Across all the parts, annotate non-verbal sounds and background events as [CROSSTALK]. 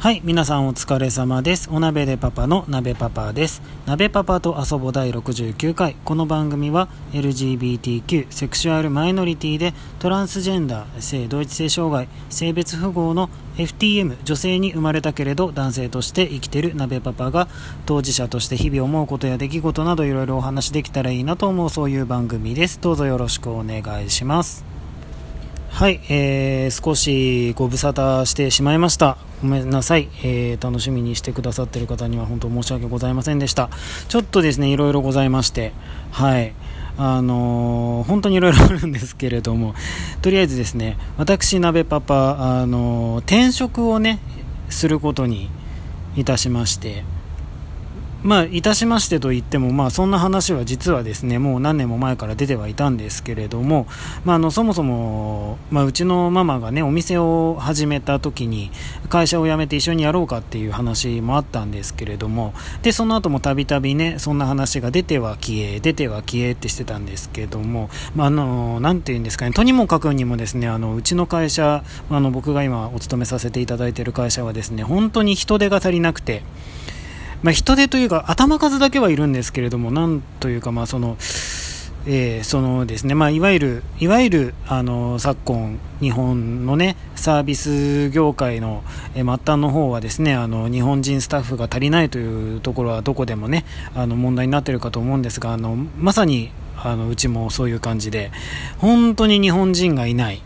はい、皆さんお疲れ様です。お鍋でパパの鍋パパです。鍋パパと遊ぼ第69回。この番組は LGBTQ、セクシュアルマイノリティでトランスジェンダー、性同一性障害、性別符号の FTM、女性に生まれたけれど男性として生きてる鍋パパが当事者として日々思うことや出来事などいろいろお話できたらいいなと思うそういう番組です。どうぞよろしくお願いします。はい、えー、少しご無沙汰してしまいました。ごめんなさい、えー、楽しみにしてくださっている方には本当申し訳ございませんでした。ちょっとですね、いろいろございまして、はい。あのー、本当にいろいろあるんですけれども、とりあえずですね、私、鍋パパ、あのー、転職をね、することにいたしまして、まあ、いたしましてといっても、まあ、そんな話は実はですねもう何年も前から出てはいたんですけれども、まあ、あのそもそも、まあ、うちのママがねお店を始めた時に会社を辞めて一緒にやろうかっていう話もあったんですけれどもでその後もたびたびねそんな話が出ては消え出ては消えってしてたんですけども、まあ、あのなんていうんですかねとにもかくにもですねあのうちの会社あの僕が今お勤めさせていただいている会社はですね本当に人手が足りなくて。まあ、人手というか頭数だけはいるんですけれどもなんというかまあその、えー、そのですねまあ、いわゆるいわゆるあの昨今日本のねサービス業界の、え末端の方はですねあの日本人スタッフが足りないというところはどこでもねあの問題になっているかと思うんですがあのまさにあのうちもそういう感じで本当に日本人がいない、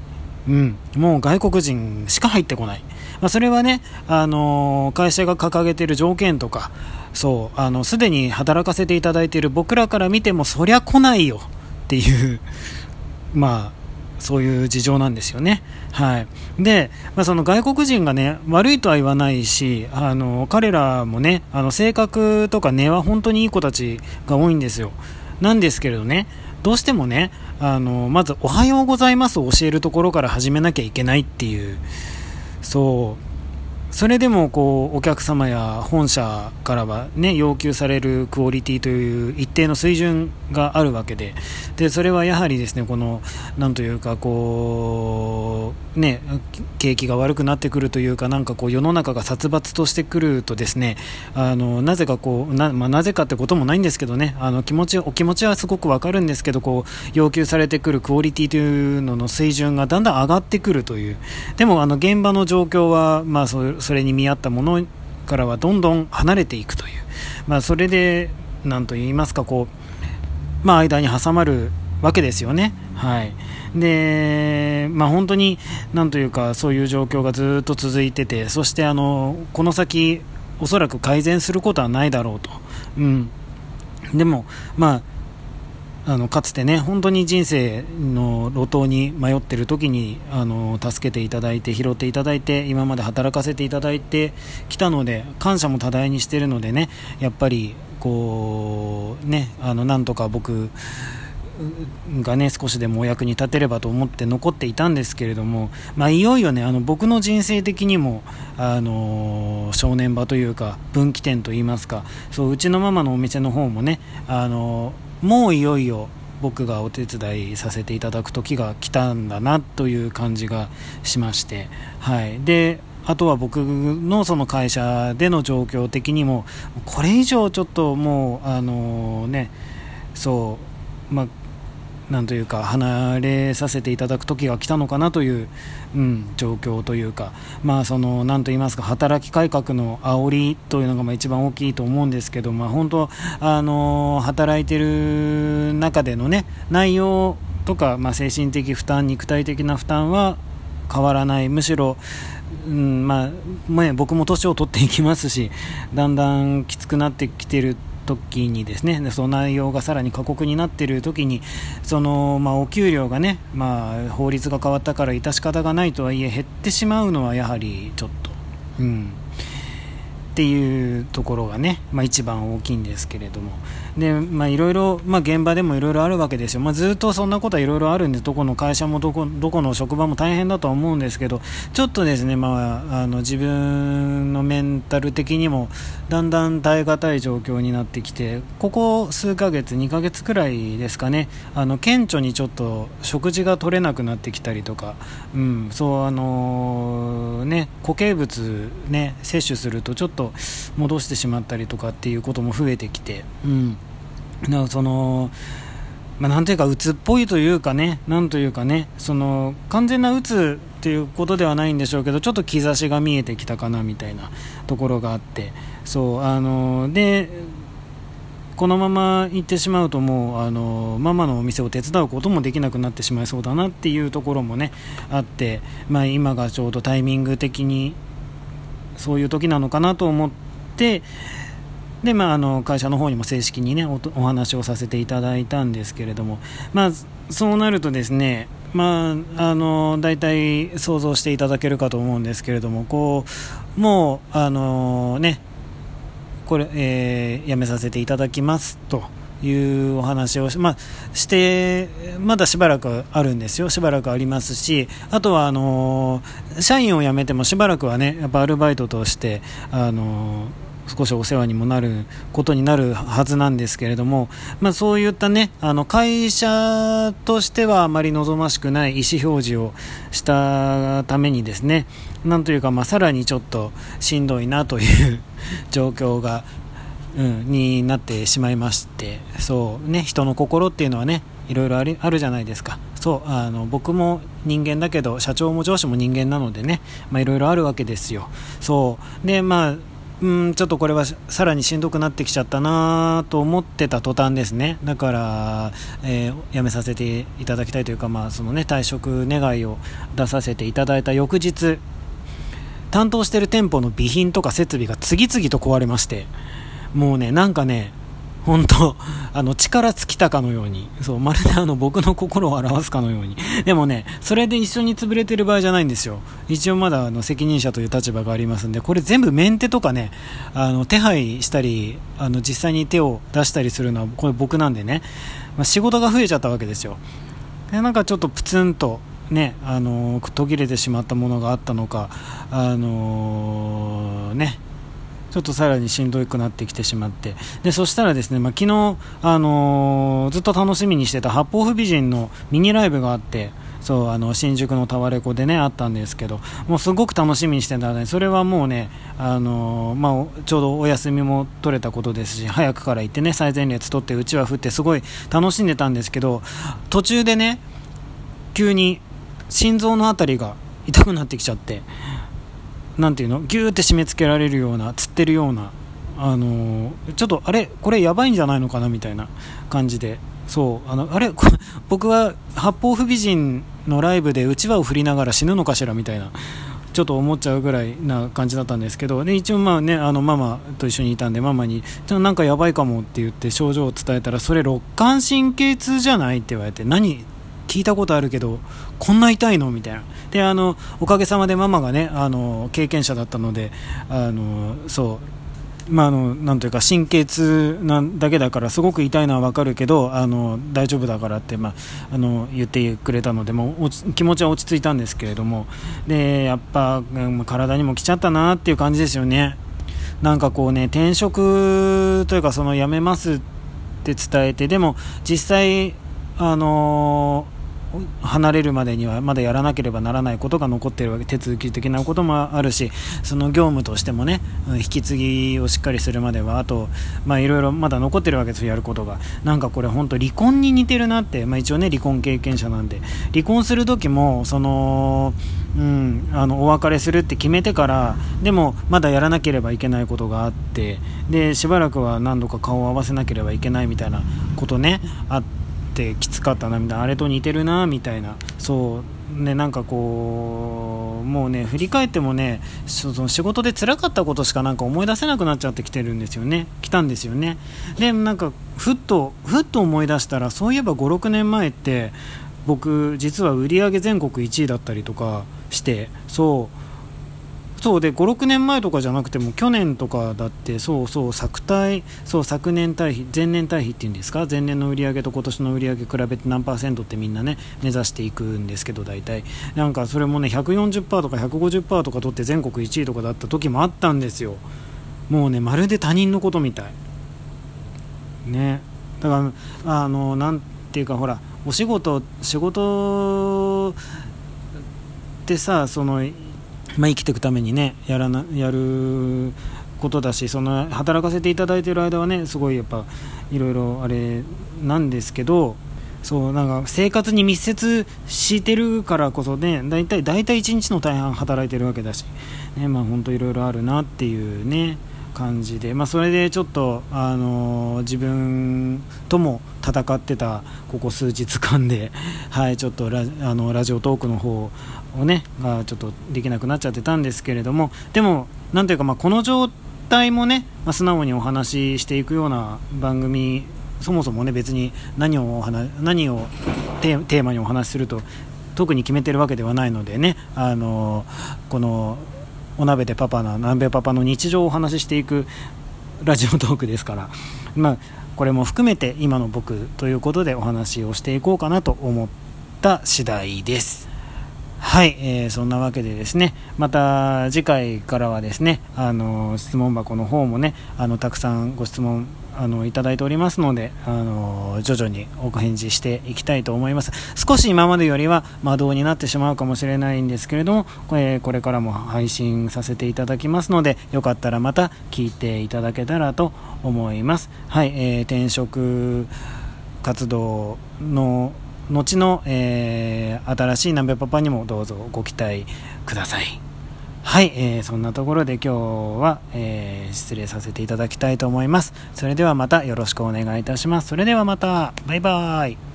うん、もう外国人しか入ってこない。まあ、それはね、あの会社が掲げている条件とか、そう、あの、すでに働かせていただいている僕らから見ても、そりゃ来ないよっていう、[LAUGHS] まあ、そういう事情なんですよね。はい。で、まあ、その外国人がね、悪いとは言わないし、あの、彼らもね、あの、性格とか根は本当にいい子たちが多いんですよ。なんですけれどね、どうしてもね、あの、まず、おはようございますを教えるところから始めなきゃいけないっていう、そう。それでもこうお客様や本社からは、ね、要求されるクオリティという一定の水準があるわけで。でそれはやはりですねこのなんというかこう、ね、景気が悪くなってくるというかなんかこう世の中が殺伐としてくるとですねあのなぜかこうな,、まあ、なぜかってこともないんですけどねあの気持ちお気持ちはすごくわかるんですけどこう要求されてくるクオリティというのの水準がだんだん上がってくるという。でもあの現場の状況は、まあ、そうそれに見合ったものからはどんどん離れていくという、まあ、それで何と言いますかこう、まあ、間に挟まるわけですよね。はい。でまあ、本当になんというかそういう状況がずっと続いててそしてあのこの先おそらく改善することはないだろうと、うん、でも、まあ、あのかつてね本当に人生の路頭に迷っている時にあの助けていただいて拾っていただいて今まで働かせていただいてきたので感謝も多大にしているのでねやっぱりこうねあのなんとか僕がね少しでもお役に立てればと思って残っていたんですけれども、まあ、いよいよねあの僕の人生的にもあの正念場というか分岐点といいますかそううちのママのお店の方もねあのもういよいよ僕がお手伝いさせていただく時が来たんだなという感じがしまして、はい、であとは僕のその会社での状況的にもこれ以上ちょっともうあのねそうまあなんというか離れさせていただく時が来たのかなという、うん、状況というか、まあ、そのなんと言いますか働き改革の煽りというのがまあ一番大きいと思うんですけど、まあ、本当、あの働いている中での、ね、内容とか、まあ、精神的負担、肉体的な負担は変わらない、むしろ、うんまあ、僕も年を取っていきますしだんだんきつくなってきている時にですねその内容がさらに過酷になっている時にその、まあ、お給料がね、まあ、法律が変わったから致し方がないとはいえ減ってしまうのはやはりちょっと、うん、っていうところがね、まあ、一番大きいんですけれども。でまあいろいろ、まあ、現場でもいろいろあるわけですよ、まあ、ずっとそんなことはいろいろあるんでどこの会社もどこどこの職場も大変だとは思うんですけどちょっとですね、まあ、あの自分のメンタル的にもだんだん耐え難い状況になってきてここ数ヶ月2ヶ月くらいですかねあの顕著にちょっと食事が取れなくなってきたりとか、うん、そうあのー、ね固形物ね摂取するとちょっと戻してしまったりとかっていうことも増えてきて、うん、なそのまあ、なんていうか、鬱っぽいというかね、なんというかね、その完全な鬱っていうことではないんでしょうけど、ちょっと兆しが見えてきたかなみたいなところがあって、そうあのでこのまま行ってしまうともうあのママのお店を手伝うこともできなくなってしまいそうだなっていうところもねあって、まあ、今がちょうどタイミング的にそういう時なのかなと思ってで、まあ、あの会社の方にも正式にねおお話をさせていただいたんですけれども、まあ、そうなるとですねまあ、あの大体想像していただけるかと思うんですけれどもこうもうあのねこれ、えー、やめさせていただきますというお話をし,、まあ、してまだしばらくあるんですよ、しばらくありますし、あとはあの社員を辞めてもしばらくはねやっぱアルバイトとしてあの少しお世話にもなることになるはずなんですけれども、まあ、そういったねあの会社としてはあまり望ましくない意思表示をしたためにですねなんというか、まあ、さらにちょっとしんどいなという [LAUGHS] 状況が、うん、になってしまいましてそうね人の心っていうのはねいろいろありあるじゃないですか。そうあの僕も人間だけど社長も上司も人間なのでねいろいろあるわけですよ。そう。でまあうんちょっとこれはさらにしんどくなってきちゃったなと思ってた途端ですね。だから、えー、辞めさせていただきたいというか、まあそのね、退職願いを出させていただいた翌日担当してる店舗の備品とか設備が次々と壊れましてもうねなんかね本当あの力尽きたかのようにそうまるであの僕の心を表すかのように。でもねそれで一緒に潰れてる場合じゃないんですよ。一応まだあの責任者という立場がありますんでこれ全部メンテとかねあの手配したりあの実際に手を出したりするのはこれ僕なんでね、まあ、仕事が増えちゃったわけですよ。でなんかちょっとプツンとねあの途切れてしまったものがあったのかあのー、ねちょっとさらにしんどくなってきてしまって。でそしたらですね、まあ、昨日、あのー、ずっと楽しみにしてた八方不美人のミニライブがあってそうあの新宿のタワレコでねあったんですけどもうすごく楽しみにしてたのでそれはもうね、あのー、まあ、ちょうどお休みも取れたことですし早くから行ってね最前列取ってうちわ振ってすごい楽しんでたんですけど途中でね急に心臓の辺りが痛くなってきちゃってなんていうの？ギューって締め付けられるようなつってるようなあの、ちょっとあれこれやばいんじゃないのかなみたいな感じで。そう。あのあれ [LAUGHS] 僕は八方不美人のライブでうちわを振りながら死ぬのかしらみたいなちょっと思っちゃうぐらいな感じだったんですけど。で一応まあねあのママと一緒にいたんでママにちょなんかやばいかもって言って症状を伝えたらそれ肋間神経痛じゃないって言われて何聞いたことあるけどこんな痛いの？みたいな。であのおかげさまでママがねあの経験者だったのであのそう。まあ、あのなんというか神経痛なだけだからすごく痛いのは分かるけどあの大丈夫だからって、まあ、あの言ってくれたのでも気持ちは落ち着いたんですけれども。でやっぱ、うん、体にも来ちゃったなっていう感じですよね。なんかこうね転職というかその辞めますって伝えてでも実際あの離れるまでにはまだやらなければならないことが残っているわけ手続き的なこともあるしその業務としてもね引き継ぎをしっかりするまではあといろいろまだ残ってるわけですよやることが。なんかこれ本当離婚に似てるなって、まあ、一応ね離婚経験者なんで。離婚する時もそのうん、あのお別れするって決めてからでもまだやらなければいけないことがあってでしばらくは何度か顔を合わせなければいけないみたいなことねあってってきつかったなみたいなあれと似てるなみたいな。そう。ねなんかこうもうね振り返ってもねその仕事で辛かったことしかなんか思い出せなくなっちゃってきてるんですよね。来たんですよね。でなんかふっとふっと思い出したらそういえば56年前って僕実は売上全国1位だったりとかしてそう。そうで56年前とかじゃなくても去年とかだってそうそう昨対そう昨年対比前年対比っていうんですか？前年の売り上げと今年の売り上げ比べて何パーセントってみんなね目指していくんですけど大体。なんかそれもね140%とか150%とか取って全国1位とかだった時もあったんですよ。もうねまるで他人のことみたい。ね。だからあのなんていうかほらお仕事仕事ってさその、まあ、生きていくためにねやらなやることだしその働かせていただいている間はねすごいやっぱいろいろあれなんですけどそうなんか生活に密接してるからこそね大体大体1日の大半働いてるわけだし、ねまあ、本当いろいろあるなっていうね感じで、まあ、それでちょっと、あのー、自分とも戦ってたここ数日間で、はい、ちょっとラあのラジオトークの方をねがちょっとできなくなっちゃってたんですけれどもでも、なんていうか、まあ、この状態もね、まあ、素直にお話ししていくような番組そもそもね別に何を話何をテーマにお話しすると特に決めてるわけではないのでね、あのこのお鍋でパパな鍋パパの日常をお話ししていくラジオトークですから、まあ、これも含めて今の僕ということでお話をしていこうかなと思った次第です。はい、えー、そんなわけでですね、また次回からはですね、あの質問箱の方もね、あのたくさんご質問あのいただいておりますので、あの徐々にお返事していきたいと思います。少し今までよりは魔導になってしまうかもしれないんですけれども、これこれからも配信させていただきますので、よかったらまた聞いていただけたらと思います。はい、えー、転職活動の後の、えー、新しい鍋パパにもどうぞご期待ください。はい、えー、そんなところで今日は、えー、失礼させていただきたいと思います。それではまたよろしくお願いいたします。それではまた、バイバーイ。